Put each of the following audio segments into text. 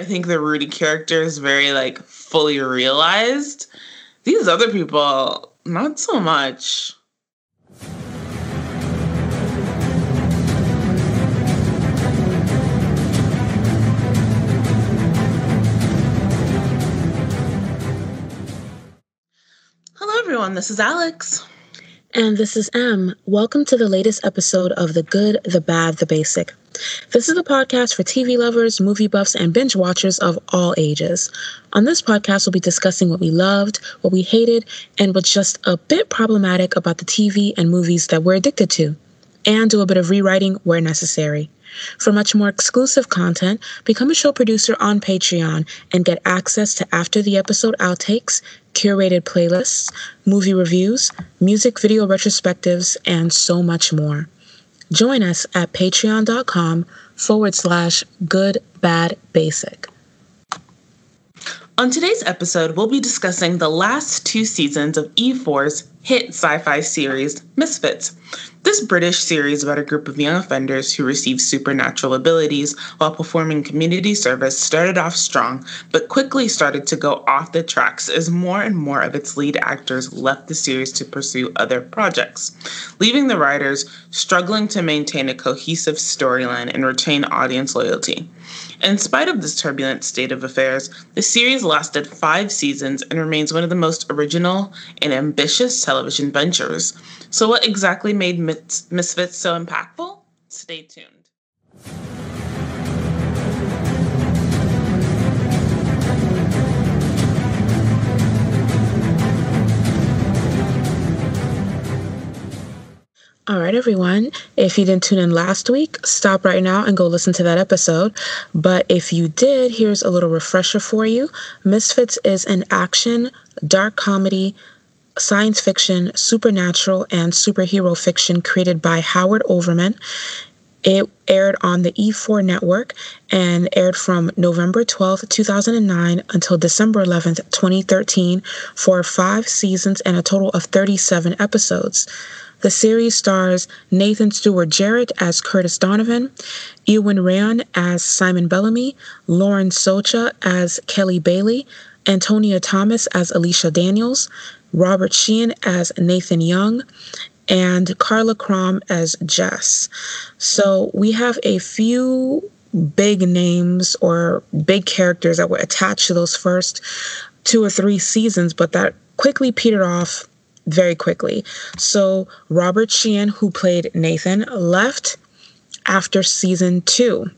I think the Rudy character is very like fully realized. These other people, not so much. Hello, everyone. This is Alex. And this is M. Welcome to the latest episode of The Good, the Bad, the Basic. This is a podcast for TV lovers, movie buffs, and binge watchers of all ages. On this podcast, we'll be discussing what we loved, what we hated, and what's just a bit problematic about the TV and movies that we're addicted to, and do a bit of rewriting where necessary. For much more exclusive content, become a show producer on Patreon and get access to after the episode outtakes, curated playlists, movie reviews, music video retrospectives, and so much more. Join us at patreon.com forward slash good bad basic. On today's episode, we'll be discussing the last two seasons of E4's hit sci fi series, Misfits. This British series about a group of young offenders who receive supernatural abilities while performing community service started off strong, but quickly started to go off the tracks as more and more of its lead actors left the series to pursue other projects, leaving the writers struggling to maintain a cohesive storyline and retain audience loyalty. In spite of this turbulent state of affairs, the series lasted five seasons and remains one of the most original and ambitious television ventures. So, what exactly made Misfits so impactful? Stay tuned. All right, everyone. If you didn't tune in last week, stop right now and go listen to that episode. But if you did, here's a little refresher for you Misfits is an action, dark comedy, science fiction, supernatural, and superhero fiction created by Howard Overman. It aired on the E4 network and aired from November 12th, 2009 until December 11th, 2013 for five seasons and a total of 37 episodes. The series stars Nathan Stewart Jarrett as Curtis Donovan, Iwan Rheon as Simon Bellamy, Lauren Socha as Kelly Bailey, Antonia Thomas as Alicia Daniels, Robert Sheehan as Nathan Young, and Karla Crome as Jess. So we have a few big names or big characters that were attached to those first two or three seasons, but that quickly petered off very quickly. So Robert Sheehan, who played Nathan, left after season two.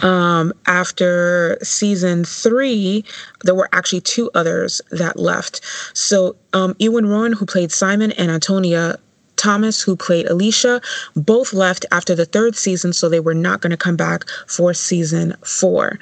Um, after season three, there were actually two others that left. So um, Iwan Rheon, who played Simon, and Antonia Thomas, who played Alicia, both left after the third season, so they were not going to come back for season four.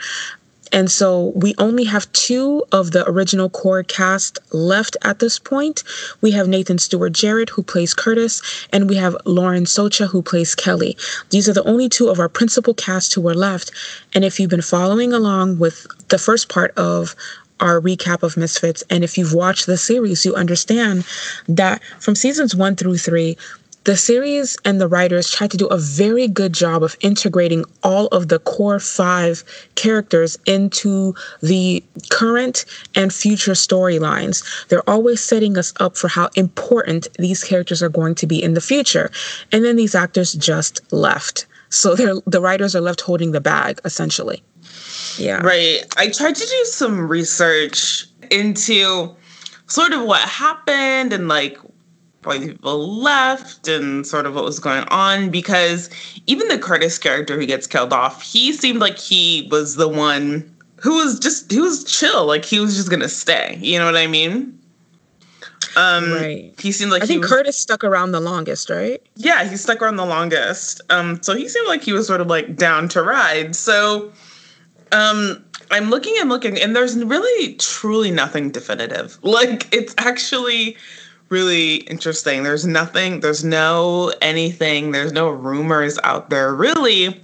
And so we only have two of the original core cast left at this point. We have Nathan Stewart Jarrett, who plays Curtis, and we have Lauren Socha, who plays Kelly. These are the only two of our principal cast who are left. And if you've been following along with the first part of our recap of Misfits, and if you've watched the series, you understand that from seasons one through three, the series and the writers tried to do a very good job of integrating all of the core five characters into the current and future storylines. They're always setting us up for how important these characters are going to be in the future. And then these actors just left. So the writers are left holding the bag, essentially. Yeah. Right. I tried to do some research into sort of what happened and like why people left and sort of what was going on because even the Curtis character who gets killed off, he seemed like he was the one who was just he was chill, like he was just gonna stay. You know what I mean? Um, right. He seemed like I think was, Curtis stuck around the longest, right? Yeah, he stuck around the longest. Um, so he seemed like he was sort of like down to ride. So, um, I'm looking and looking, and there's really truly nothing definitive. Like it's actually really interesting. There's nothing, there's no anything, there's no rumors out there really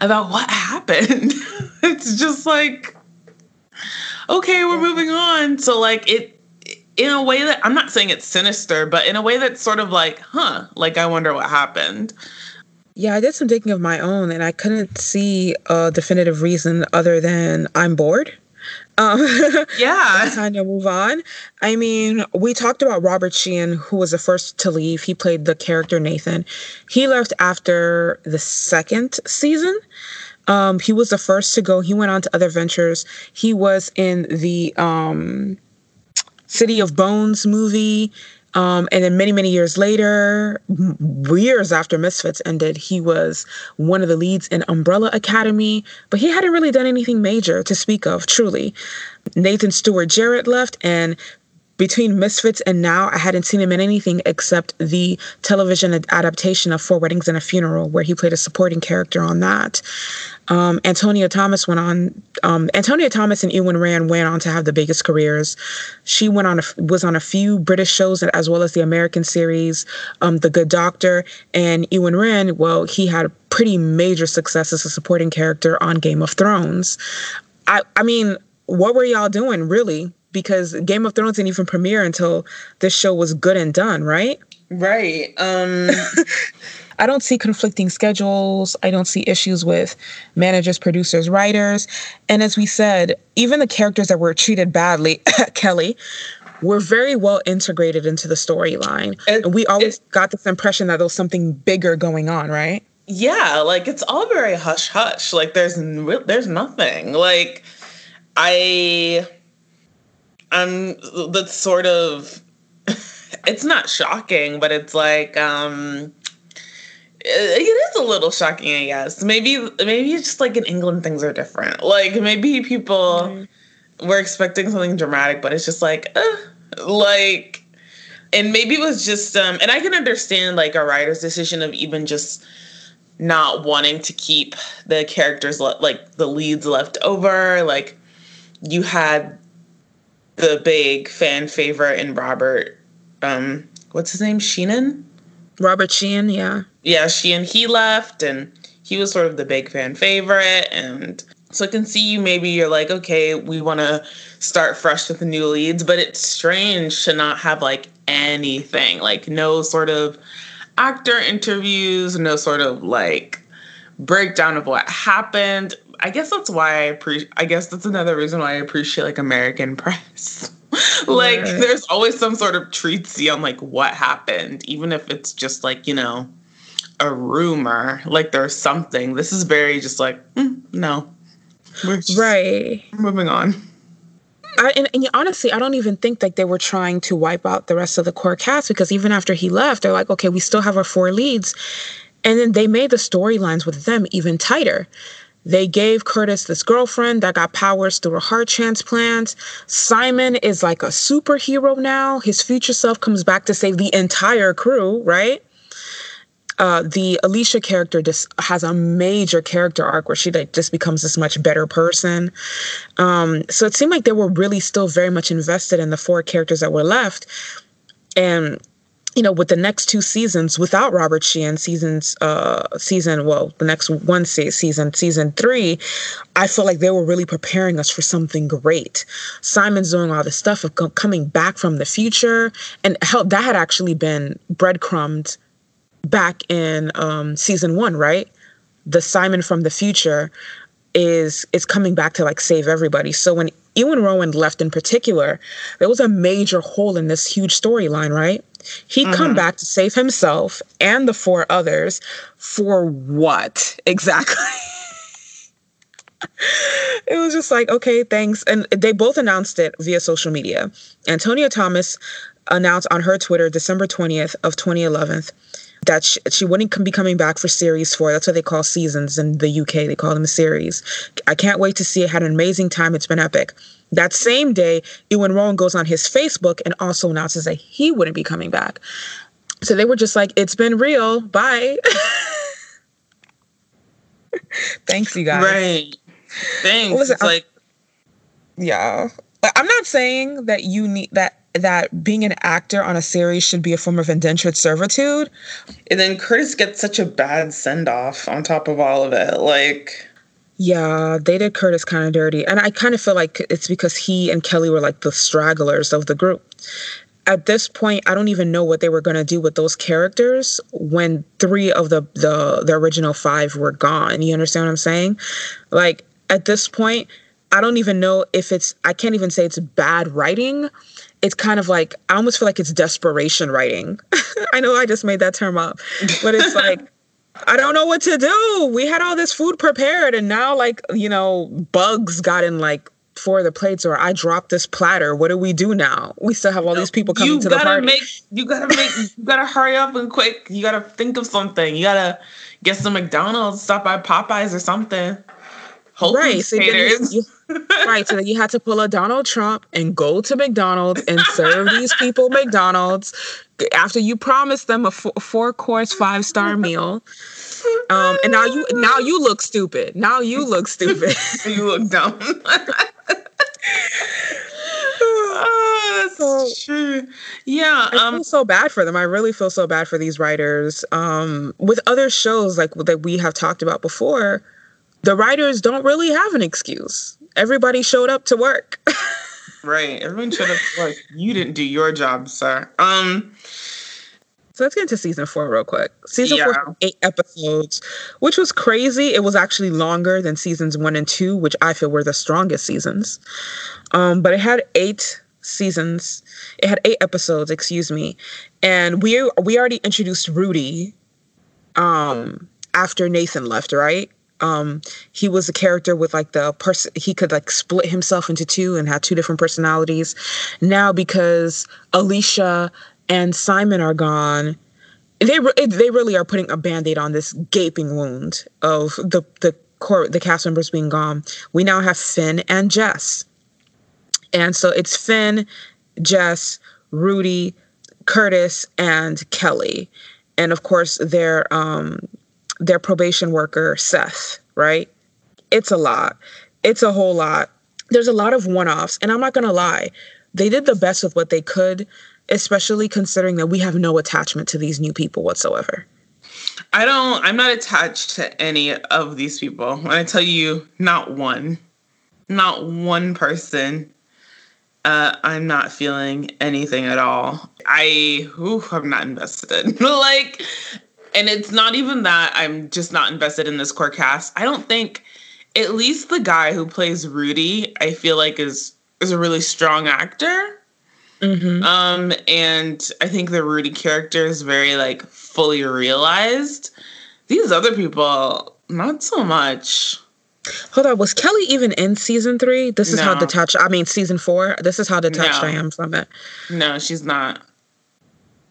about what happened. it's just like, okay, we're moving on. So, like, it, in a way that I'm not saying it's sinister, but in a way that's sort of like, huh, like, I wonder what happened. Yeah, I did some digging of my own and I couldn't see a definitive reason other than I'm bored. Um, yeah. kind of move on. I mean, we talked about Robert Sheehan, who was the first to leave. He played the character Nathan. He left after the second season. Um, he was the first to go. He went on to other ventures. He was in the um, City of Bones movie. Um, and then many, many years later, years after Misfits ended, he was one of the leads in Umbrella Academy, but he hadn't really done anything major to speak of, truly. Nathan Stewart Jarrett left, and between Misfits and now, I hadn't seen him in anything except the television adaptation of Four Weddings and a Funeral, where he played a supporting character on that. Um, Antonia Thomas went on. Um, Antonia Thomas and Iwan Rheon went on to have the biggest careers. She went on a, was on a few British shows as well as the American series, um, The Good Doctor. And Iwan Rheon, well, he had pretty major success as a supporting character on Game of Thrones. I, I mean, what were y'all doing really? Because Game of Thrones didn't even premiere until this show was good and done, right? Right. Um I don't see conflicting schedules. I don't see issues with managers, producers, writers. And as we said, even the characters that were treated badly, Kelly, were very well integrated into the storyline. And we always it, got this impression that there was something bigger going on, right? Yeah, like it's all very hush hush. Like there's there's nothing. Like I I'm that's sort of it's not shocking, but it's like um it is a little shocking, I guess. Maybe maybe it's just like in England things are different. Like maybe people mm-hmm. were expecting something dramatic, but it's just like uh, like and maybe it was just um and I can understand like a writer's decision of even just not wanting to keep the characters le- like the leads left over like you had the big fan favorite in Robert. Um, what's his name? Sheenan. Robert Sheehan, yeah. Yeah, Sheehan. He left, and he was sort of the big fan favorite, and so I can see you. Maybe you're like, okay, we want to start fresh with the new leads, but it's strange to not have like anything, like no sort of actor interviews, no sort of like breakdown of what happened. I guess that's why I appreciate. I guess that's another reason why I appreciate like American press. like right. there's always some sort of treaty on like what happened, even if it's just like you know a rumor. Like there's something. This is very just like mm, no, right. Moving on. I, and, and, honestly, I don't even think like they were trying to wipe out the rest of the core cast because even after he left, they're like, okay, we still have our four leads, and then they made the storylines with them even tighter. They gave Curtis this girlfriend that got powers through a heart transplant. Simon is like a superhero now. His future self comes back to save the entire crew, right? Uh, the Alicia character just has a major character arc where she like just becomes this much better person. Um, so it seemed like they were really still very much invested in the four characters that were left. And you know, with the next two seasons without Robert Sheehan, seasons, uh, season, well, the next one season, season three, I feel like they were really preparing us for something great. Simon's doing all this stuff of coming back from the future, and hell, that had actually been breadcrumbed back in um, season one, right? The Simon from the future is is coming back to like save everybody. So when Iwan Rheon left in particular, there was a major hole in this huge storyline, right? He'd mm-hmm. come back to save himself and the four others for what exactly? it was just like, okay, thanks. And they both announced it via social media. Antonia Thomas announced on her Twitter December 20th of 2011 that she, she wouldn't be coming back for series four. That's what they call seasons in the UK. They call them series. I can't wait to see it. Had an amazing time. It's been epic. That same day, Iwan Rheon goes on his Facebook and also announces that he wouldn't be coming back. So they were just like, it's been real. Bye. Thanks, you guys. Right. Thanks. Listen, like, yeah. I'm not saying that you need that that being an actor on a series should be a form of indentured servitude. And then Curtis gets such a bad send off on top of all of it. Like, yeah, they did Curtis kind of dirty. And I kind of feel like it's because he and Kelly were like the stragglers of the group. at this point, I don't even know what they were going to do with those characters when three of the, the the original five were gone. You understand what I'm saying? Like at this point, I don't even know if it's. I can't even say it's bad writing. It's kind of like I almost feel like it's desperation writing. I know I just made that term up, but it's like. I don't know what to do. We had all this food prepared, and now, like, you know, bugs got in like four of the plates or I dropped this platter. What do we do now? We still have all these people coming you to the party. Make, you gotta make you gotta hurry up and quick. You gotta think of something. You gotta get some McDonald's, stop by Popeyes or something. Whole right. So right. So you had to pull a Donald Trump and go to McDonald's and serve these people McDonald's after you promised them a four course five star meal. Um, and now you now you look stupid. Now you look stupid. you look dumb. oh, that's so, true. Yeah, I um, feel so bad for them. I really feel so bad for these writers. Um, with other shows like that we have talked about before, the writers don't really have an excuse. Everybody showed up to work. right. Everyone showed up to work. You didn't do your job, sir. Um so let's get into season four real quick. Season yeah. four, eight episodes, which was crazy. It was actually longer than seasons one and two, which I feel were the strongest seasons. Um, but it had eight seasons. It had eight episodes, excuse me. And we we already introduced Rudy um after Nathan left, right? Um, he was a character with like the person he could like split himself into two and had two different personalities. Now because Alicia and Simon are gone, they re- they really are putting a band-aid on this gaping wound of the the core the cast members being gone. We now have Finn and Jess. And so it's Finn, Jess, Rudy, Curtis, and Kelly. And of course their um their probation worker, Seth, right? It's a lot. It's a whole lot. There's a lot of one-offs, and I'm not gonna lie, they did the best with what they could especially considering that we have no attachment to these new people whatsoever. I don't, I'm not attached to any of these people. When I tell you, not one, not one person, uh, I'm not feeling anything at all. I, ooh, I'm not invested. like, and it's not even that I'm just not invested in this core cast. I don't think, at least the guy who plays Rudy, I feel like is is a really strong actor. Mm-hmm. Um, and I think the Rudy character is very like fully realized. These other people, not so much. Hold on, was Kelly even in season three? This is no. how detached. I mean, season four. This is how detached no. I am from it. No, she's not.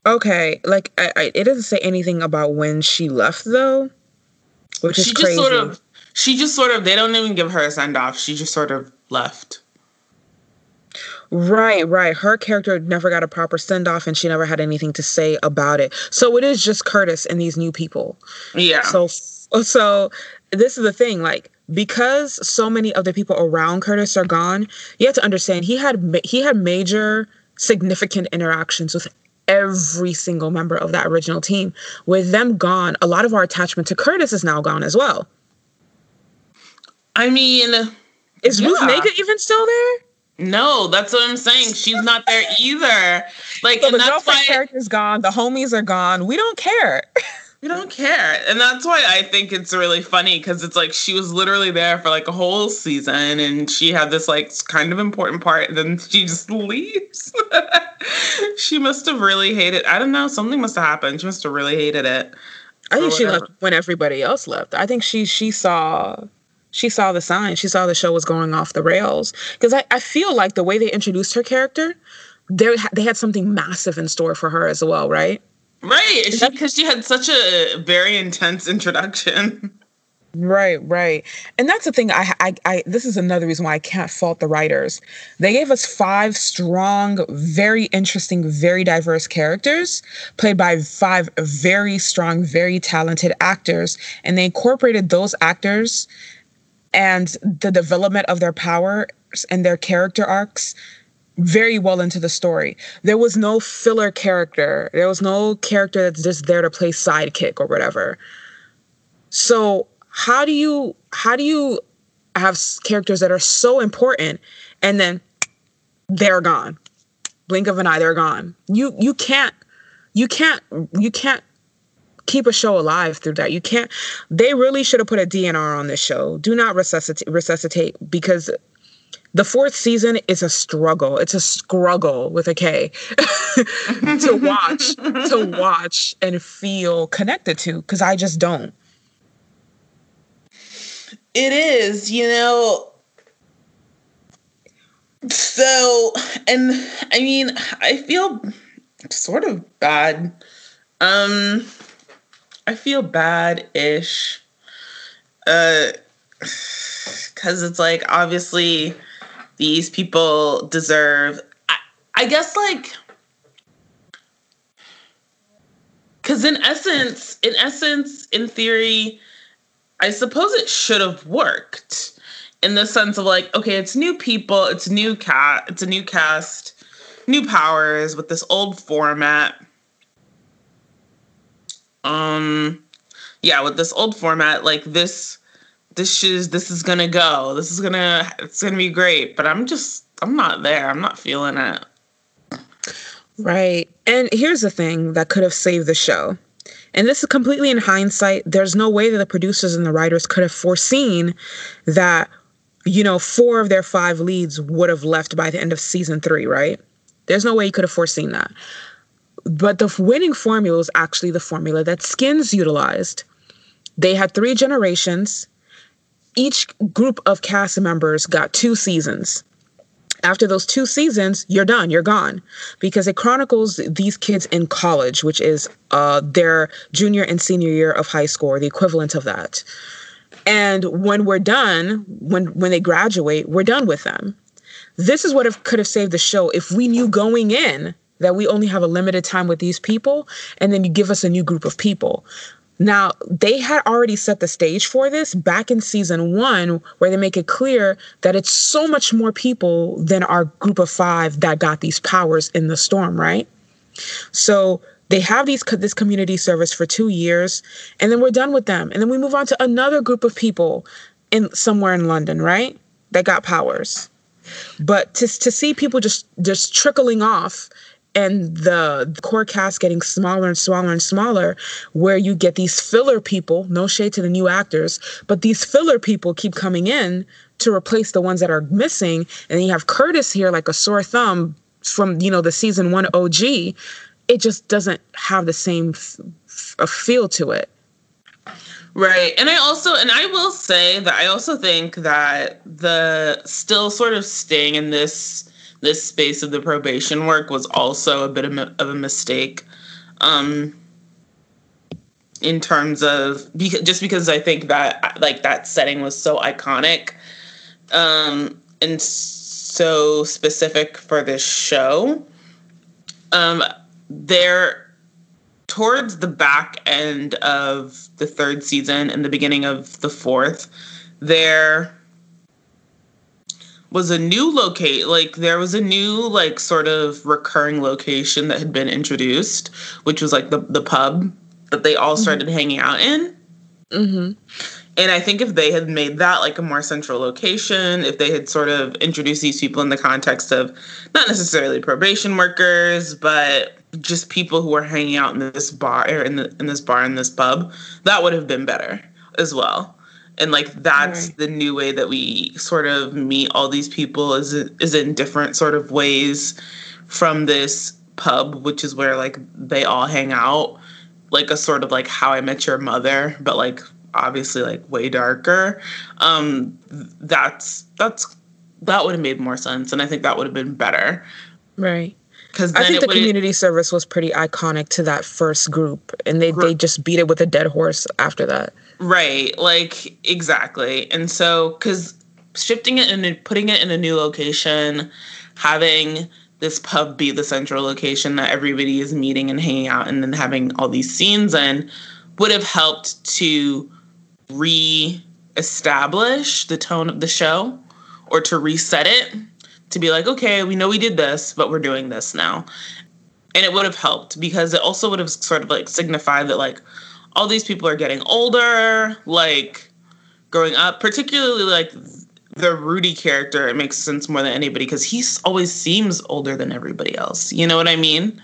Okay, like I, I, it doesn't say anything about when she left though, which she is crazy. Just sort of, she just sort of. They don't even give her a send off. She just sort of left. Right, right. Her character never got a proper send off and she never had anything to say about it. So it is just Curtis and these new people. Yeah. So so this is the thing like because so many of the people around Curtis are gone, you have to understand he had he had major significant interactions with every single member of that original team. With them gone, a lot of our attachment to Curtis is now gone as well. I mean, is yeah. Ruth even still there? No, that's what I'm saying. She's not there either. Like, so and the that's why character's gone. The homies are gone. We don't care. we don't care, and that's why I think it's really funny because it's like she was literally there for like a whole season, and she had this like kind of important part, and then she just leaves. she must have really hated. I don't know. Something must have happened. She must have really hated it. I think she left when everybody else left. I think she she saw she saw the sign. She saw the show was going off the rails. Because I, I feel like the way they introduced her character, they they had something massive in store for her as well, right? Right, because she, she had such a very intense introduction. Right, right, and that's the thing. I, I, I, this is another reason why I can't fault the writers. They gave us five strong, very interesting, very diverse characters, played by five very strong, very talented actors, and they incorporated those actors and the development of their powers and their character arcs very well into the story. There was no filler character. There was no character that's just there to play sidekick or whatever. So, how do you how do you have characters that are so important and then they're gone? blink of an eye they're gone you you can't you can't you can't keep a show alive through that you can't they really should have put a dnr on this show do not resuscitate resuscitate because the fourth season is a struggle. It's a struggle with a K to watch, to watch and feel connected to because I just don't. It is, you know. So, and I mean, I feel sort of bad. Um, I feel bad-ish. Uh, because it's like obviously these people deserve. I, I guess like because in essence, in essence, in theory, I suppose it should have worked in the sense of like, okay, it's new people, it's new cat, it's a new cast, new powers with this old format. Um, yeah, with this old format, like this, this is this is gonna go. This is gonna it's gonna be great. But I'm just I'm not there. I'm not feeling it. Right. And here's the thing that could have saved the show and this is completely in hindsight. There's no way that the producers and the writers could have foreseen that, you know, four of their five leads would have left by the end of season three, right? There's no way you could have foreseen that. But the winning formula was actually the formula that Skins utilized. They had three generations. Each group of cast members got two seasons after those two seasons, you're done, you're gone. Because it chronicles these kids in college, which is uh, their junior and senior year of high school, or the equivalent of that. And when we're done, when when they graduate, we're done with them. This is what have, could have saved the show if we knew going in that we only have a limited time with these people, and then you give us a new group of people. Now, they had already set the stage for this back in season one, where they make it clear that it's so much more people than our group of five that got these powers in the storm, right? So they have these this community service for two years, and then we're done with them, and then we move on to another group of people in somewhere in London, right? That got powers. But to to see people just just trickling off and the, core cast getting smaller and smaller and smaller, where you get these filler people, no shade to the new actors, but these filler people keep coming in to replace the ones that are missing. And you have Curtis here like a sore thumb from, you know, the season one OG. It just doesn't have the same f- f- feel to it. Right. And I also, and I will say that I also think that the still sort of staying in this this space of the probation work was also a bit of, of a mistake um, in terms of because, just because I think that like that setting was so iconic um, and so specific for this show. Um, there, towards the back end of the third season and the beginning of the fourth, there was a new locate like there was a new like sort of recurring location that had been introduced which was like the the pub that they all started mm-hmm. hanging out in mm-hmm. and i think if they had made that like a more central location if they had sort of introduced these people in the context of not necessarily probation workers but just people who were hanging out in this bar or in, the, in this bar in this pub that would have been better as well and like that's right. the new way that we sort of meet all these people is is in different sort of ways from this pub which is where like they all hang out like a sort of like how i met your mother but like obviously like way darker. Um that's that's that would have made more sense and i think that would have been better. Right because I think the community service was pretty iconic to that first group, and they, they just beat it with a dead horse after that. Right, like exactly. And so, because shifting it and putting it in a new location, having this pub be the central location that everybody is meeting and hanging out, and then having all these scenes in would have helped to re-establish the tone of the show or to reset it to be like, okay, we know we did this, but we're doing this now. And it would have helped because it also would have sort of like signified that like all these people are getting older, like growing up, particularly like the Rudy character, it makes sense more than anybody because he always seems older than everybody else. You know what I mean?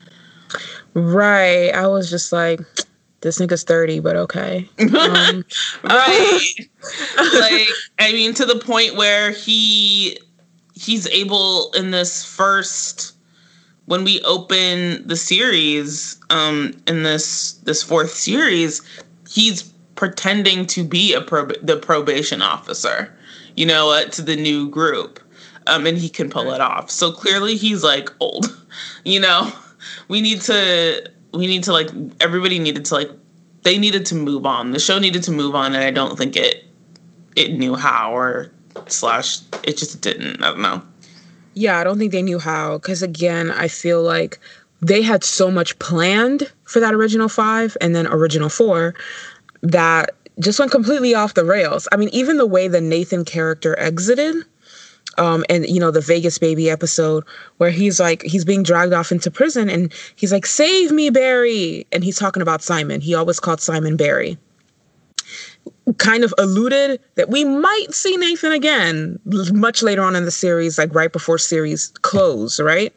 Right. I was just like, this nigga's 30, but okay. Um, right. like, I mean, to the point where he he's able in this first when we open the series um in this this fourth series he's pretending to be a prob- the probation officer you know uh, to the new group um and he can pull it off. So clearly he's like old you know? We need to we need to like everybody needed to like they needed to move on. The show needed to move on and i don't think it it knew how or slash it just didn't i don't know yeah, I don't think they knew how because again, I feel like they had so much planned for that original 5 and then original 4 that just went completely off the rails. I mean, even the way the Nathan character exited um, and you know the Vegas baby episode where he's like he's being dragged off into prison and he's like save me Barry and he's talking about Simon. He always called Simon Barry kind of alluded that we might see Nathan again much later on in the series, like right before series close, right?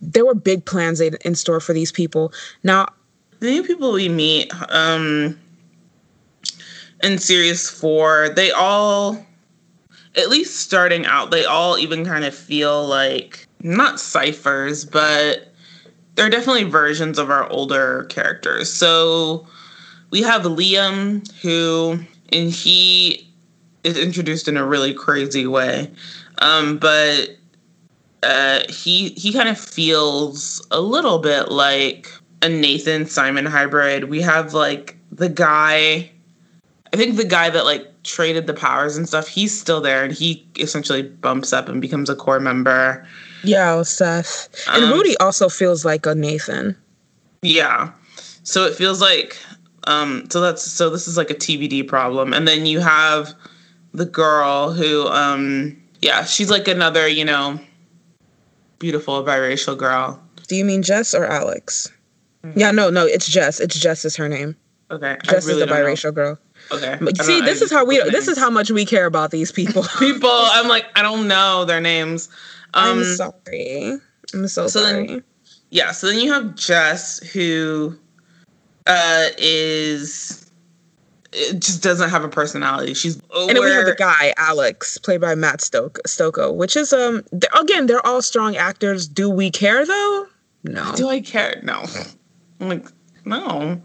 There were big plans in store for these people. Now, the new people we meet um, in series four, they all, at least starting out, they all even kind of feel like not ciphers, but they're definitely versions of our older characters. So we have Liam, who and he is introduced in a really crazy way. Um, but uh, he he kind of feels a little bit like a Nathan Simon hybrid. We have like the guy, I think the guy that like traded the powers and stuff. He's still there, and he essentially bumps up and becomes a core member. Yeah, Seth and um, Rudy also feels like a Nathan. Yeah, so it feels like um, so that's so this is like a TBD problem, and then you have the girl who, um, yeah, she's like another, you know, beautiful biracial girl. Do you mean Jess or Alex? Mm-hmm. Yeah, no, no, it's Jess. It's Jess is her name. Okay, Jess really is a biracial know. girl. Okay. See, this is how we. This is how much we care about these people. people, I'm like, I don't know their names. Um, I'm sorry. I'm so, so sorry. Then, yeah. So then you have Jess, who uh, is it just doesn't have a personality. She's and then we have the guy Alex, played by Matt Stoke Stokoe, which is um they're, again they're all strong actors. Do we care though? No. Do I care? No. I'm like no.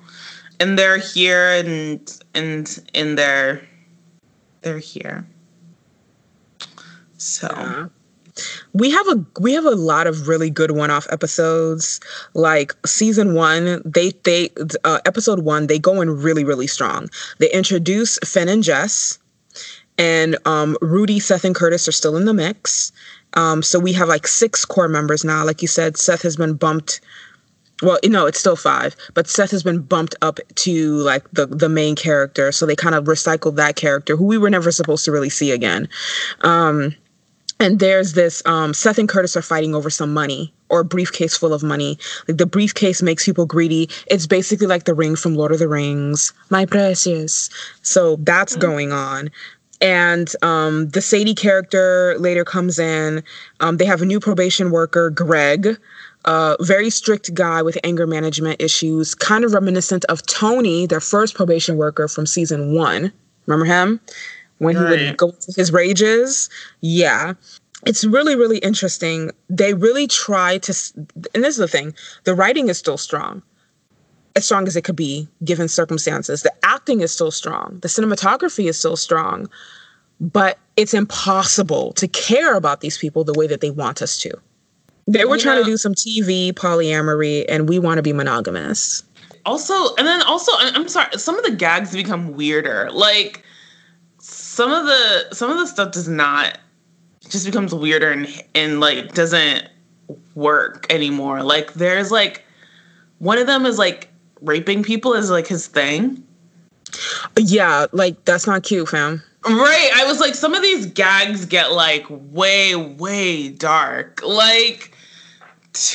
And they're here and and and they're they're here. So. Yeah we have a we have a lot of really good one-off episodes. Like season one they they uh, episode one they go in really really strong. They introduce finn and jess and um, rudy seth and curtis are still in the mix. Um, so we have like six core members now. Like you said seth has been bumped well no it's still five but seth has been bumped up to like the the main character. So they kind of recycled that character who we were never supposed to really see again. Um, and there's this um, Seth and Curtis are fighting over some money or a briefcase full of money. Like the briefcase makes people greedy. It's basically like the ring from Lord of the Rings, my precious. So that's mm-hmm. going on. And um, the Sadie character later comes in. Um, they have a new probation worker, Greg, a very strict guy with anger management issues, kind of reminiscent of Tony, their first probation worker from season one. Remember him? When right. he would go into his rages. Yeah. It's really, really interesting. They really try to, and this is the thing the writing is still strong, as strong as it could be given circumstances. The acting is still strong, the cinematography is still strong, but it's impossible to care about these people the way that they want us to. They were you trying know, to do some TV polyamory, and we want to be monogamous. Also, and then also, I'm sorry, some of the gags become weirder. Like, some of the some of the stuff does not just becomes weirder and and like doesn't work anymore. Like there's like one of them is like raping people is like his thing. Yeah, like that's not cute, fam. Right. I was like, some of these gags get like way, way dark. Like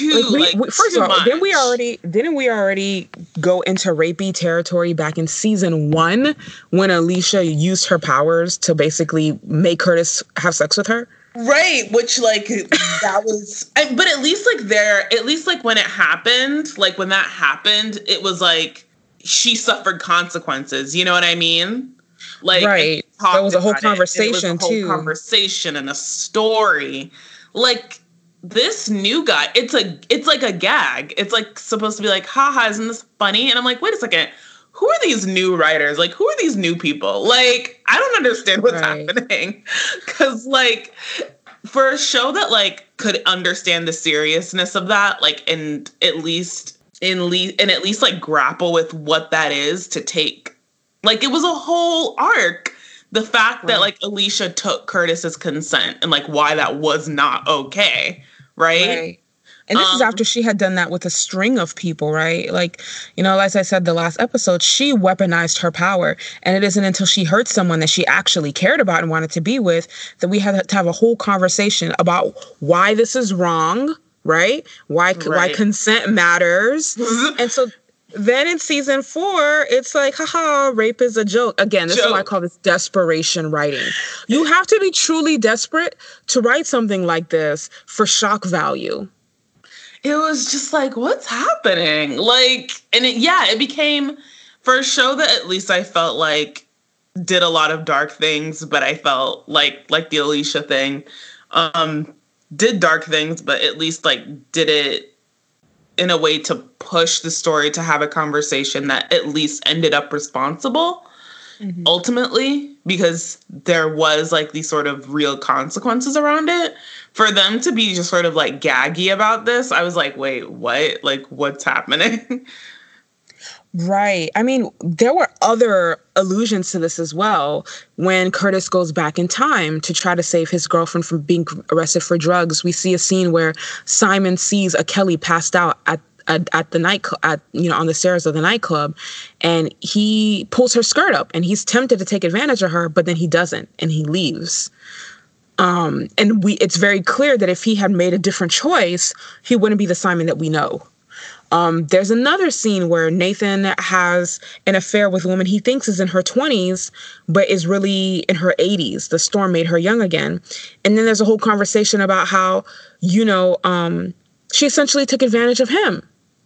Like, we, like, we- first of all, didn't we already didn't we already go into rapey territory back in season one when Alicia used her powers to basically make Curtis have sex with her? Right, which like that was, I, but at least like there, at least like when it happened, like when that happened, it was like she suffered consequences. You know what I mean? Like, Right. There was a whole about it, it was conversation, a whole too. Conversation and a story. Like this new guy, it's a, it's like a gag. It's like supposed to be like, haha, isn't this funny? And I'm like, wait a second. Who are these new writers? Like, who are these new people? Like, I don't understand what's Right. happening. Cause like for a show that like could understand the seriousness of that, like and at least in le- and at least like grapple with what that is to take like it was a whole arc. The fact that like Alicia took Curtis's consent and like why that was not okay, right? And this is Um, after she had done that with a string of people, right? Like, you know, as I said the last episode, she weaponized her power. And it isn't until she hurt someone that she actually cared about and wanted to be with that we had to have a whole conversation about why this is wrong, right? Why why consent matters. and so then in season four, it's like, haha, rape is a joke. Again, this is why I call this desperation writing. You have to be truly desperate to write something like this for shock value. it was just like what's happening like and it, yeah it became for a show that at least i felt like did a lot of dark things but i felt like like the alicia thing um did dark things but at least like did it in a way to push the story to have a conversation that at least ended up responsible mm-hmm. ultimately because there was like these sort of real consequences around it. For them to be just sort of like gaggy about this i was like wait what? Like what's happening Right. I mean, there were other allusions to this as well. When Curtis goes back in time to try to save his girlfriend from being arrested for drugs, we see a scene where Simon sees a Kelly passed out at at, at the night at you know on the stairs of the nightclub and he pulls her skirt up and he's tempted to take advantage of her but then he doesn't and he leaves um and we it's very clear that if he had made a different choice he wouldn't be the simon that we know um, there's another scene where Nathan has an affair with a woman he thinks is in her 20s, but is really in her 80s. The storm made her young again. And then there's a whole conversation about how, you know, um, she essentially took advantage of him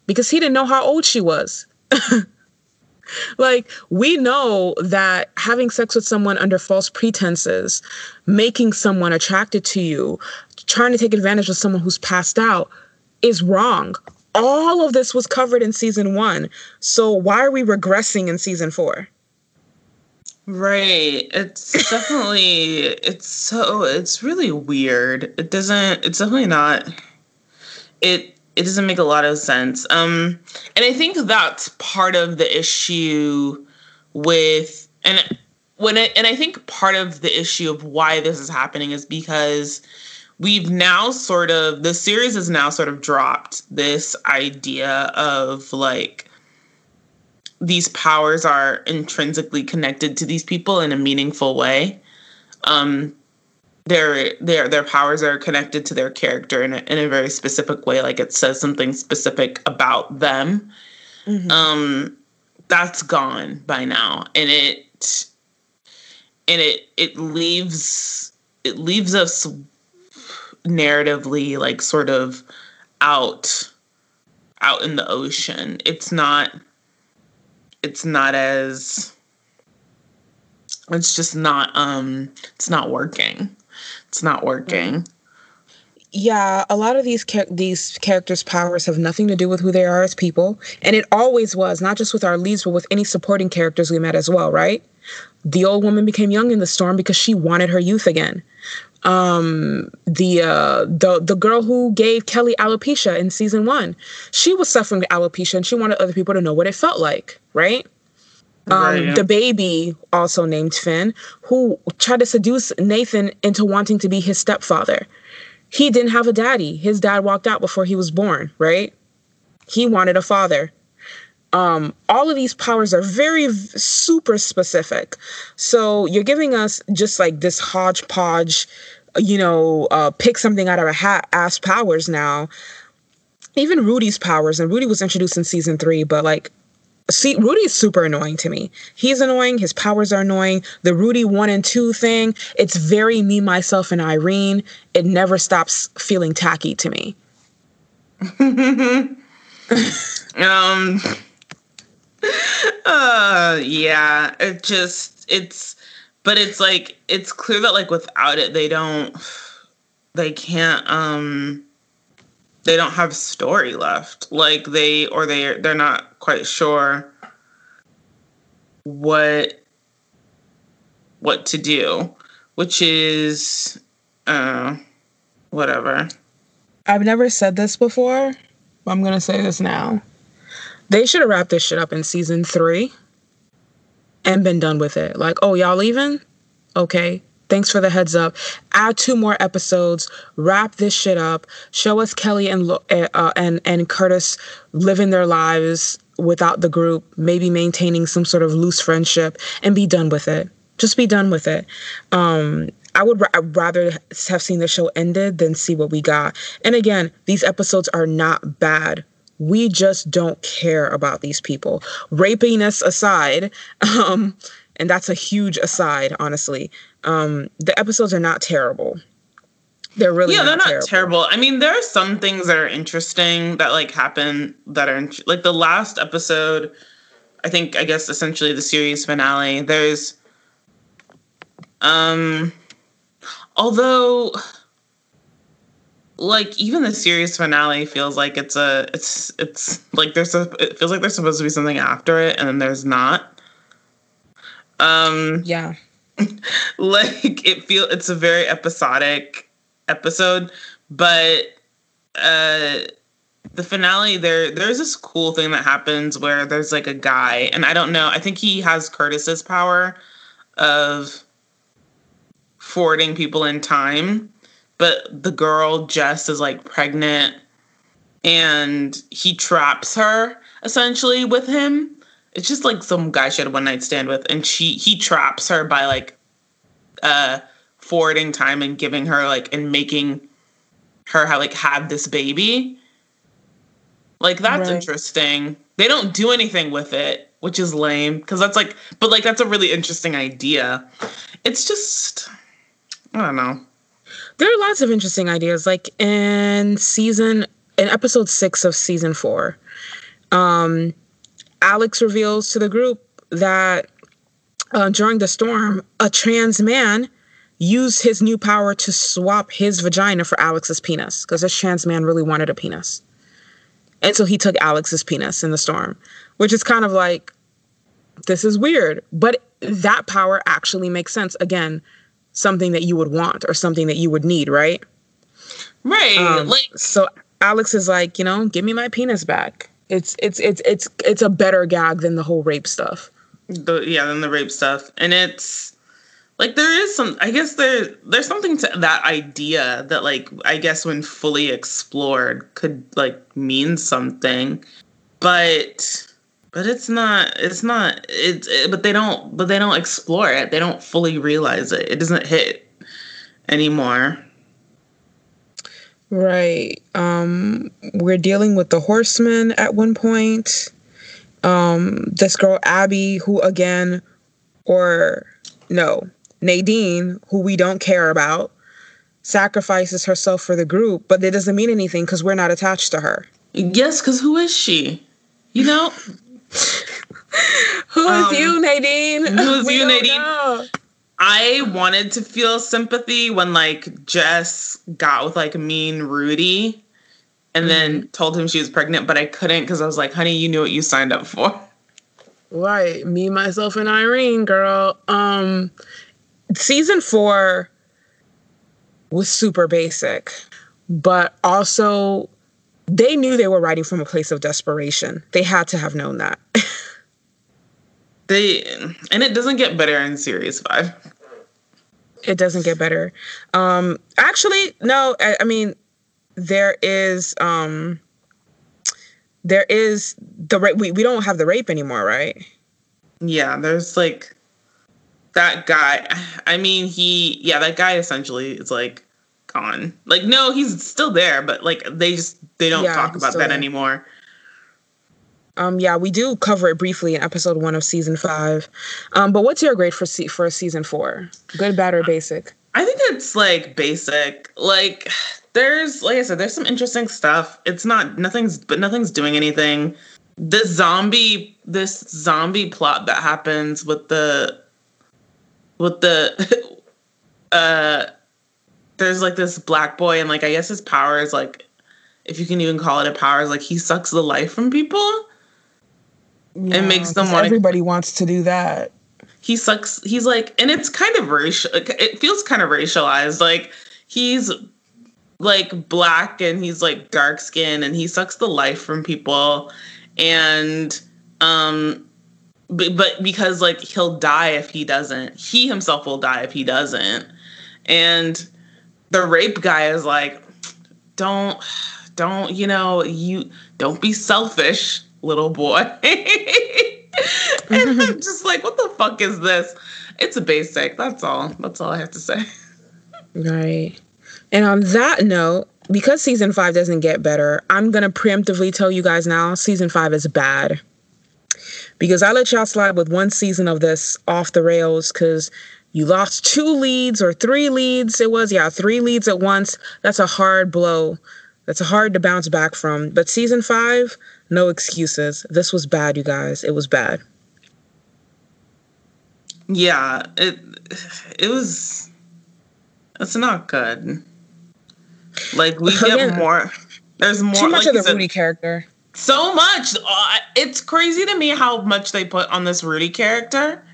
because he didn't know how old she was. like, we know that having sex with someone under false pretenses, making someone attracted to you, trying to take advantage of someone who's passed out is wrong all of this was covered in season one. So why are we regressing in season four? right it's definitely it's so it's really weird it doesn't it's definitely not it it doesn't make a lot of sense um and i think that's part of the issue with and when it, and i think part of the issue of why this is happening is because we've now sort of the series has now sort of dropped this idea of like these powers are intrinsically connected to these people in a meaningful way. Um, their their their powers are connected to their character in a, in a very specific way. Like it says something specific about them. Um, that's gone by now, and it and it it leaves it leaves us narratively like sort of out out in the ocean. It's not it's not as it's just not um it's not working. It's not working. Yeah, a lot of these char- these characters' powers have nothing to do with who they are as people, and it always was not just with our leads, but with any supporting characters we met as well. Right? The old woman became young in the storm because she wanted her youth again. Um, the uh, the the girl who gave Kelly alopecia in season one, she was suffering alopecia, and she wanted other people to know what it felt like. Right? Um, Right. The baby, also named Finn, who tried to seduce Nathan into wanting to be his stepfather. He didn't have a daddy. His dad walked out before he was born, right? He wanted a father. Um, all of these powers are very super specific. So you're giving us just like this hodgepodge, you know, uh, pick something out of a hat ass powers now. even Rudy's powers, and Rudy was introduced in season three, but like see Rudy's super annoying to me. He's annoying, his powers are annoying. The Rudy 1 and 2 thing, it's very me myself and Irene. It never stops feeling tacky to me. um uh yeah, it just it's but it's like it's clear that like without it they don't they can't um they don't have story left. Like they or they they're not quite sure what what to do, which is uh whatever. I've never said this before, but I'm gonna say this now. They should have wrapped this shit up in season three and been done with it. Like, oh, y'all leaving? Okay, Thanks for the heads up. Add two more episodes. Wrap this shit up. Show us Kelly and uh, uh, and and Curtis living their lives without the group, maybe maintaining some sort of loose friendship, and be done with it. Just be done with it. Um, I would rather have seen the show ended than see what we got. And again, these episodes are not bad. We just don't care about these people. Rapiness aside, um, and that's a huge aside, honestly. Um, the episodes are not terrible. They're really yeah, they're not terrible. terrible. I mean, there are some things that are interesting that like happen that are like the last episode. I think I guess essentially the series finale. There's um, although like even the series finale feels like it's a it's it's like there's a it feels like there's supposed to be something after it and then there's not um yeah like it feel it's a very episodic episode, but uh the finale there there's this cool thing that happens where there's like a guy and I don't know, I think he has Curtis's power of forwarding people in time, but the girl Jess is like pregnant and he traps her essentially with him it's just like some guy she had a one night stand with, and she he traps her by like uh forwarding time and giving her like and making her have like have this baby. Like that's right. interesting. They don't do anything with it, which is lame because that's like but like that's a really interesting idea. It's just I don't know. There are lots of interesting ideas like in season in episode 6 of season 4. Um Alex reveals to the group that uh, during the storm, a trans man used his new power to swap his vagina for Alex's penis because this trans man really wanted a penis. And so he took Alex's penis in the storm, which is kind of like, this is weird. But that power actually makes sense. Again, something that you would want or something that you would need, right? Right. Um, like so Alex is like, you know, give me my penis back. It's it's it's it's it's a better gag than the whole rape stuff. The yeah, than the rape stuff, and it's like there is some. I guess there there's something to that idea that like I guess when fully explored could like mean something, but but it's not it's not it's it, but they don't but they don't explore it they don't fully realize it it doesn't hit anymore Right. Um, we're dealing with the horsemen at one point. Um, this girl Abbey, who again, or no, Nadine, who we don't care about, sacrifices herself for the group, but that doesn't mean anything because we're not attached to her. Yes, because who is she? You know? who is um, you, Nadine? Who is you, Nadine? Know. I wanted to feel sympathy when like Jess got with like mean Rudy and mm-hmm. then told him she was pregnant, but I couldn't because I was like, honey, you knew what you signed up for. Right. Me, myself, and Irene, girl. Um season four was super basic, but also they knew they were writing from a place of desperation. They had to have known that. They and it doesn't get better in series five. It doesn't get better. Um, actually, no. I, I mean, there is um, there is the rape. We we don't have the rape anymore, right? Yeah, there's like that guy. I mean, he yeah, that guy essentially is like gone. Like, no, he's still there, but like they just they don't Yeah, talk about that there. anymore. Um, yeah, we do cover it briefly in episode one of season five. Um, but what's your grade for for season four? Good, bad, or basic? I think it's like basic. Like there's like I said, there's some interesting stuff. It's not nothing's but nothing's doing anything. This zombie this zombie plot that happens with the with the uh there's like this black boy and like I guess his power is like if you can even call it a power is like he sucks the life from people. Yeah, makes them wanna- Everybody wants to do that. he sucks he's like and it's kind of racial it feels kind of racialized like he's like black and he's like dark skin and he sucks the life from people and um but, but because like he'll die if he doesn't he himself will die if he doesn't and the rape guy is like don't don't you know you don't be selfish little boy and i'm just like what the fuck is this it's a basic that's all that's all i have to say Right. And on that note, because season five doesn't get better, I'm gonna preemptively tell you guys now, season five is bad. Because I let y'all slide with one season of this off the rails because you lost two leads or three leads. It was, yeah, three leads at once. That's a hard blow. That's hard to bounce back from. But season five, no excuses. This was bad, you guys. It was bad. yeah it it was it's not good like we get Again, more there's more Too much like of the Rudy character. so much uh, it's crazy to me how much they put on this rudy character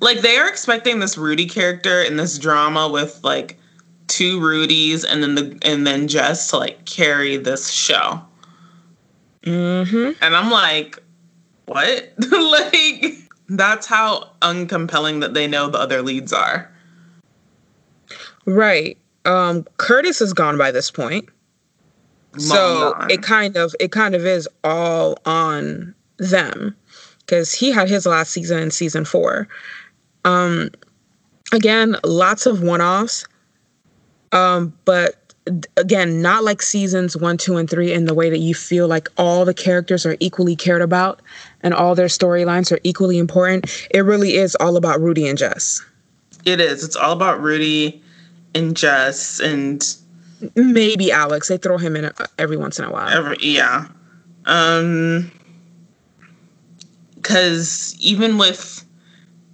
like they are expecting this rudy character in this drama with like two rudies and then the and then jess to like carry this show Mm-hmm. and i'm like what like that's how uncompelling that they know the other leads are Right. Um, Curtis is gone by this point. so gone. it kind of it kind of is all on them because he had his last season in season four um again lots of one-offs um but again not like seasons one two and three in the way that you feel like all the characters are equally cared about and all their storylines are equally important it really is all about rudy and jess It is. It's all about Rudy and Jess and maybe alex they throw him in every once in a while every yeah. Um cuz even with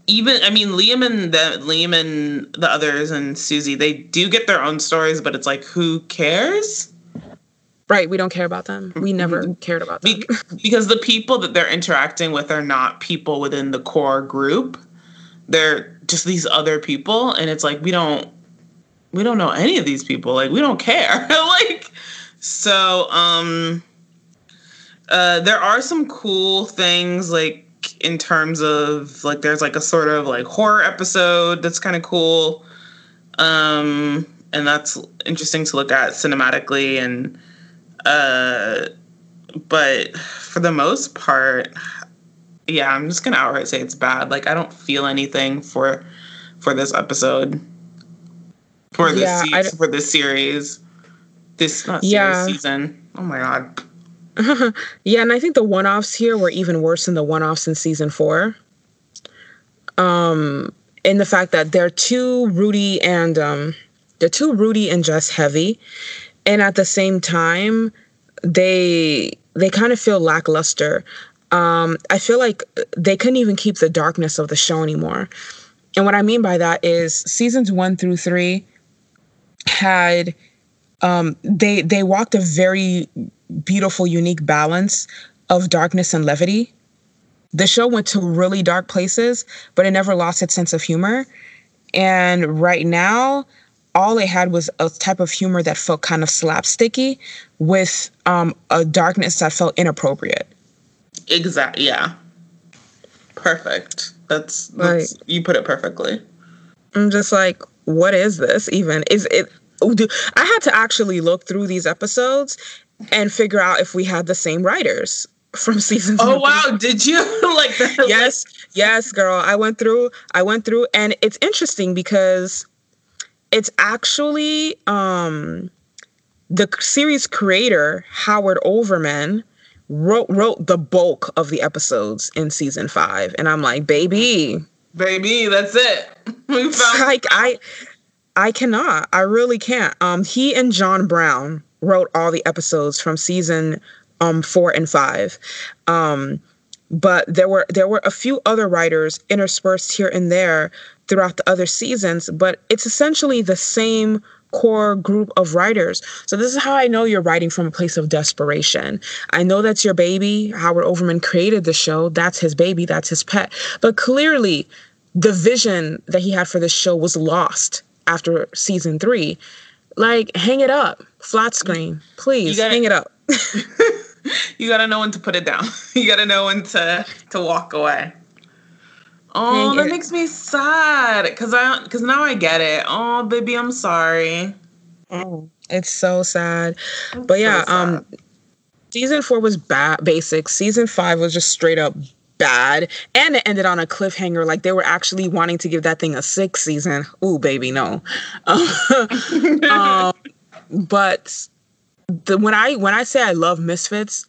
even I mean Liam and the Liam and the others and Susie, they do get their own stories, but it's like who cares? right we don't care about them we never Mm-hmm. cared about them Be- because the people that they're interacting with are not people within the core group. They're just these other people and it's like we don't we don't know any of these people. Like we don't care. like so um uh there are some cool things like in terms of like there's like a sort of like horror episode that's kind of cool. Um and that's interesting to look at cinematically and uh but for the most part yeah i'm just gonna outright say it's bad. Like i don't feel anything for for this episode. For this Yeah, se- for this series. This not series Yeah. season. Oh my god yeah, and I think the one-offs here were even worse than the one-offs in season four. Um, in the fact that they're too Rudy and um, they're too Rudy and Jess heavy, and at the same time, they they kind of feel lackluster. Um, I feel like they couldn't even keep the darkness of the show anymore. And what I mean by that is seasons one through three had um, they they walked a very beautiful, unique balance of darkness and levity. The show went to really dark places, but it never lost its sense of humor. And right now, all it had was a type of humor that felt kind of slapsticky with um, a darkness that felt inappropriate. Exactly. yeah perfect that's, that's you put it perfectly I'm just like, what is this even? Is it? do- I had to actually look through these episodes and figure out if we had the same writers from season. Oh wow did you like that yes yes girl i went through i went through and it's interesting because it's actually um the series creator Howard Overman wrote wrote the bulk of the episodes in season five, and I'm like, baby, baby, that's it. We found like I, I cannot. I really can't. Um, he and Jon Brown wrote all the episodes from season um four and five. Um, but there were there were a few other writers interspersed here and there throughout the other seasons, but it's essentially the same core group of writers. So this is how I know you're writing from a place of desperation. I know that's your baby. Howard Overman created the show. That's his baby, that's his pet. But clearly the vision that he had for this show was lost after season 3. Like hang it up. Flat screen. Please gotta, hang it up. you got to know when to put it down. You got to know when to to walk away. Oh, that makes me sad because I because now I get it. Oh, baby, I'm sorry. Oh, it's so sad. It's but yeah, so sad. um, season four was bad. Basic. Season five was just straight up bad, and it ended on a cliffhanger. Like they were actually wanting to give that thing a sixth season. Ooh, baby, no. um, but the when I when I say I love Misfits,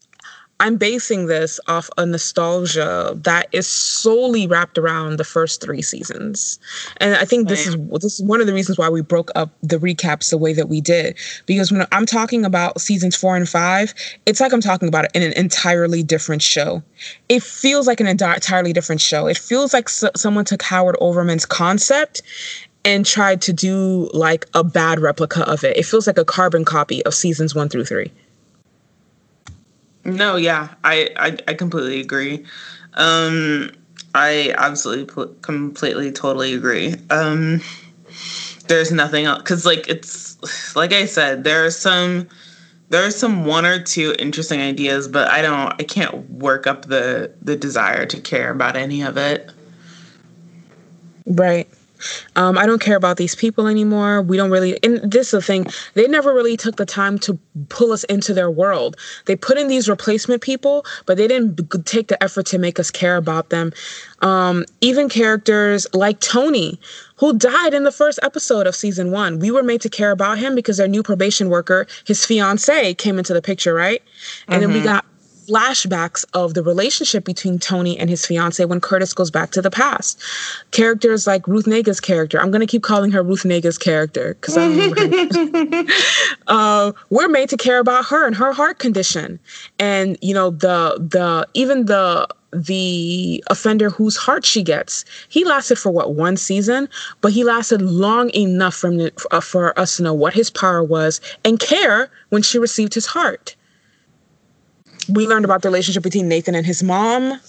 I'm basing this off a nostalgia that is solely wrapped around the first three seasons, and I think this is this is one of the reasons why we broke up the recaps the way that we did. Because when I'm talking about seasons four and five, it's like I'm talking about it in an entirely different show. It feels like an entirely different show. It feels like so- someone took Howard Overman's concept and tried to do like a bad replica of it. It feels like a carbon copy of seasons one through three. No, yeah, I I, I completely agree. Um, I absolutely pl- completely totally agree. Um, there's nothing else because like it's like I said, there are some there are some one or two interesting ideas, but I don't I can't work up the the desire to care about any of it. Right. Um, I don't care about these people anymore. We don't really, and this is the thing, they never really took the time to pull us into their world. They put in these replacement people, but they didn't take the effort to make us care about them. Um, even characters like Tony, who died in the first episode of season one. We were made to care about him because their new probation worker, his fiance, came into the picture, right? And mm-hmm. then we mm-hmm. got flashbacks of the relationship between Tony and his fiance when Curtis goes back to the past. Characters like Ruth Negga's character. I'm going to keep calling her Ruth Negga's character because I'm. uh, we're made to care about her and her heart condition, and you know the the even the the offender whose heart she gets. He lasted for what one season, but he lasted long enough from the, uh, for us to know what his power was and care when she received his heart we learned about the relationship between Nathan and his mom.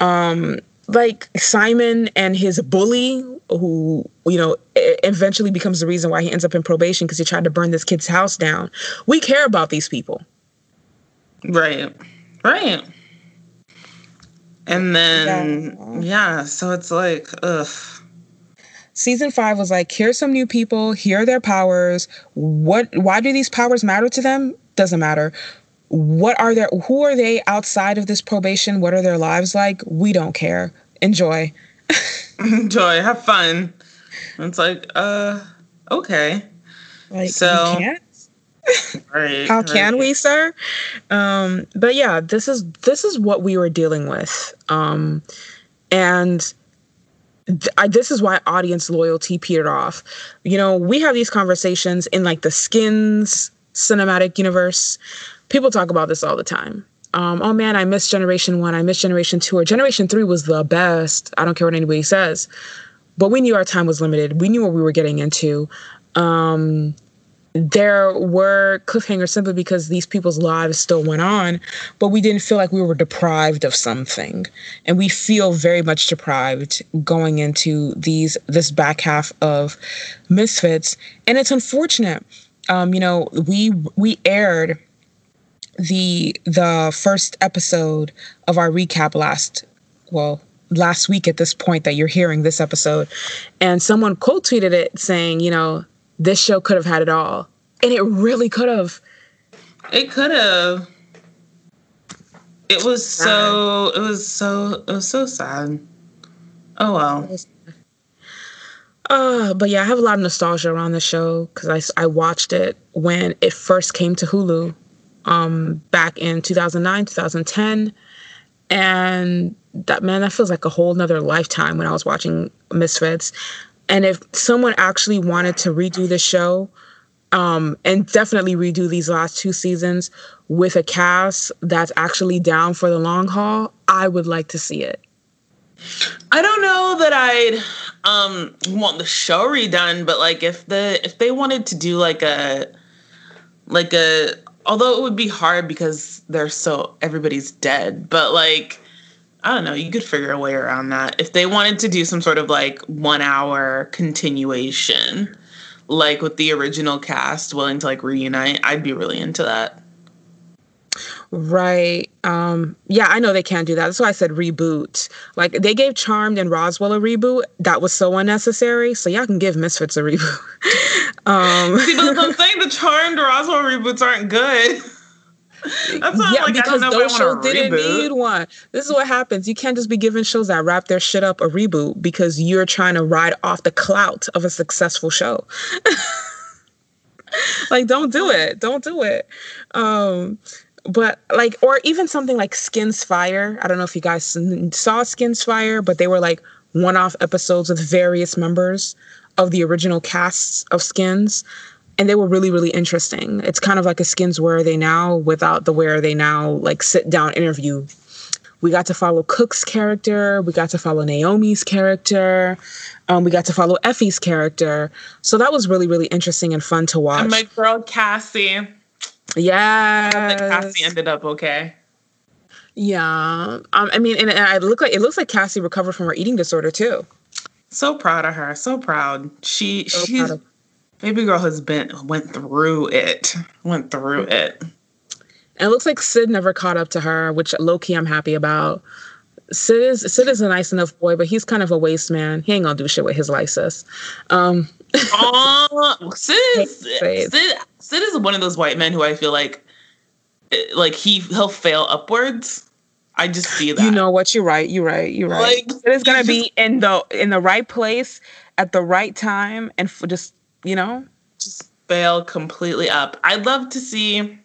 Um, like Simon and his bully, who, you know, eventually becomes the reason why he ends up in probation because he tried to burn this kid's house down. We care about these people. Right. Right. And then, yeah, yeah so it's like, ugh season five was like here's some new people here are their powers what why do these powers matter to them doesn't matter what are their who are they outside of this probation? What are their lives like? We don't care. Enjoy. Enjoy. Have fun. It's like uh okay. Like so right how can we sir? Um but yeah this is this is what we were dealing with. Um and I, this is why audience loyalty petered off. You know we have these conversations in like the skins cinematic universe people talk about this all the time. Um, oh man, I miss Generation One, I miss Generation Two, or Generation Three was the best. I don't care what anybody says. But we knew our time was limited. We knew what we were getting into. Um, there were cliffhangers simply because these people's lives still went on, but we didn't feel like we were deprived of something. And we feel very much deprived going into these this back half of Misfits. And it's unfortunate. Um, you know, we we aired the the first episode of our recap last well last week at this point that you're hearing this episode. And someone quote tweeted it saying you know this show could have had it all. And it really could have. It could have. It was so it was so it was so sad. Oh well. Uh, but yeah, I have a lot of nostalgia around the show because I, I watched it when it first came to Hulu um, back in 2009, 2010. And that, man, that feels like a whole nother lifetime when I was watching Misfits. And if someone actually wanted to redo the show, um, and definitely redo these last two seasons with a cast that's actually down for the long haul, I would like to see it. I don't know that I'd um want the show redone, but like if the if they wanted to do like a like a although it would be hard because they're so everybody's dead, but like I don't know, you could figure a way around that. If they wanted to do some sort of like 1 hour continuation like with the original cast willing to like reunite, I'd be really into that. Right. Um, yeah, I know they can't do that. That's why I said reboot. Like they gave Charmed and Roswell a reboot. That was so unnecessary. So y'all can give Misfits a reboot. um See, but I'm saying the Charmed Roswell reboots aren't good. That's yeah, like, because those shows didn't need one. This is what happens. You can't just be giving shows that wrap their shit up a reboot because you're trying to ride off the clout of a successful show. like, don't do it. Don't do it. Um, but like or even something like skins fire i don't know if you guys saw skins fire but they were like one-off episodes with various members of the original casts of skins and they were really really interesting it's kind of like a skins where are they now without the where are they now like sit down interview we got to follow cook's character we got to follow naomi's character um, we got to follow effie's character so that was really really interesting and fun to watch and my girl cassie yeah. Cassie ended up okay. Yeah. Um, I mean, and, and I look like it looks like Cassie recovered from her eating disorder too. So proud of her. So proud. She so she's proud of- baby girl has been went through it. Went through it. And it looks like Sid never caught up to her, which low key I'm happy about. Sid is Sid is a nice enough boy, but he's kind of a waste man. He ain't gonna do shit with his license. Um, Sid, Sid, Sid is one of those white men who I feel like, eh, like he he'll fail upwards. I just see that. You know what? You're right. You're right. You're right. Like, it is gonna be in the in the right place at the right time, and for just you know, just fail completely up. I'd love to see.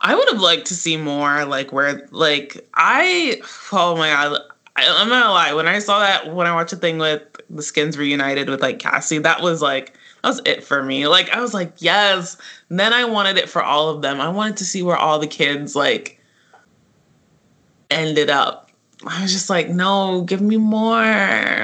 I would have liked to see more like where like I oh my god I, I'm not gonna lie when I saw that when I watched a thing with the Skins reunited with like Cassie that was like that was it for me. Like I was like, yes. And then I wanted it for all of them. I wanted to see where all the kids like ended up. I was just like, no, give me more.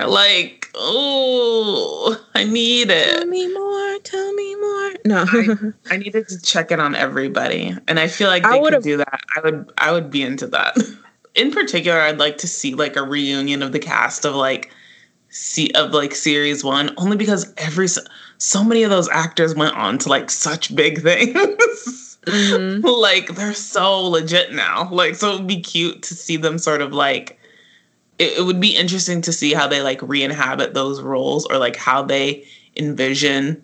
Like, oh, I need it. Tell me more. Tell me more. No, I, I, needed to check in on everybody, and I feel like they I could do that. I would. I would be into that. In particular, I'd like to see like a reunion of the cast of like see of like series one, only because every so many of those actors went on to like such big things. Mm-hmm. like they're so legit now. Like so it'd be cute to see them sort of like it, it would be interesting to see how they like re-inhabit those roles or like how they envision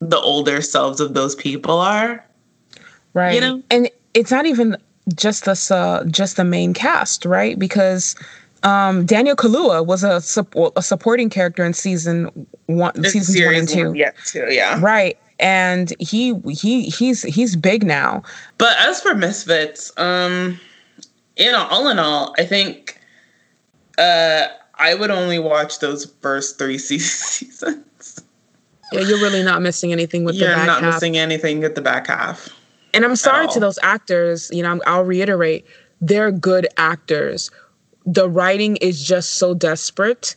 the older selves of those people are. Right. You know? And it's not even just this uh just the main cast, right? Because um, Daniel Kaluuya was a, a supporting character in season one, season one and two. Yeah, two, yeah. Right, and he he he's he's big now. But as for Misfits, um, you know, all in all, I think uh, I would only watch those first three seasons. Yeah, you're really not missing anything with you're the back half. You're not missing anything with the back half. And I'm sorry to those actors. You know, I'll reiterate, they're good actors the writing is just so desperate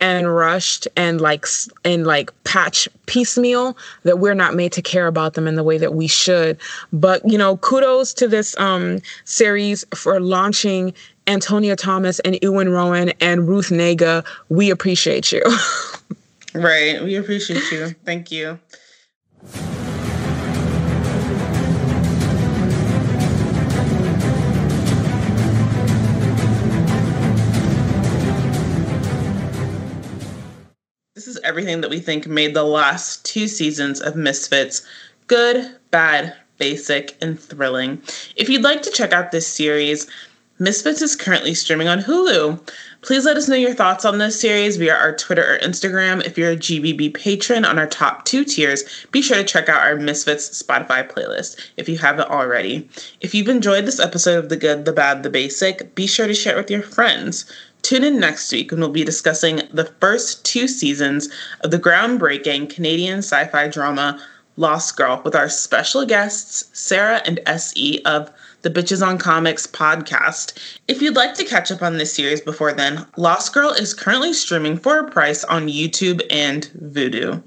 and rushed and like and like patch piecemeal that we're not made to care about them in the way that we should. But you know kudos to this um series for launching antonia thomas and Iwan Rheon and ruth negga we appreciate you. Right. We appreciate you. Thank you everything that we think made the last two seasons of Misfits good, bad, basic, and thrilling. If you'd like to check out this series, Misfits is currently streaming on Hulu. Please let us know your thoughts on this series via our Twitter or Instagram. If you're a GBB patron on our top two tiers, be sure to check out our Misfits Spotify playlist if you haven't already. If you've enjoyed this episode of The Good, the Bad, the Basic, be sure to share it with your friends. Tune in next week when we'll be discussing the first two seasons of the groundbreaking Canadian sci fi drama Lost Girl with our special guests, Sarah and SE of the Bitches on Comics podcast. If you'd like to catch up on this series before then, Lost Girl is currently streaming for a price on YouTube and Vudu.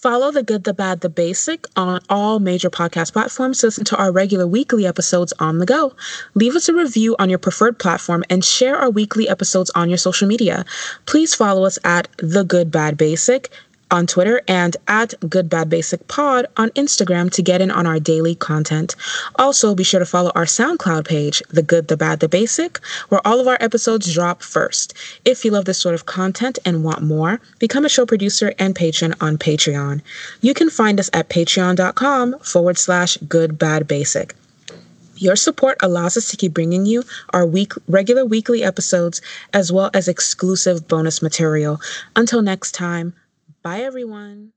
Follow The Good, the Bad, the Basic on all major podcast platforms listen to our regular weekly episodes on the go. Leave us a review on your preferred platform and share our weekly episodes on your social media. Please follow us at The Good, Bad, Basic on Twitter and at Good Bad Basic Pod on Instagram to get in on our daily content. Also, be sure to follow our SoundCloud page, The Good, the Bad, the Basic, where all of our episodes drop first. If you love this sort of content and want more, become a show producer and patron on Patreon. You can find us at patreon.com forward slash good bad basic. Your support allows us to keep bringing you our week regular weekly episodes as well as exclusive bonus material. Until next time, Bye, everyone.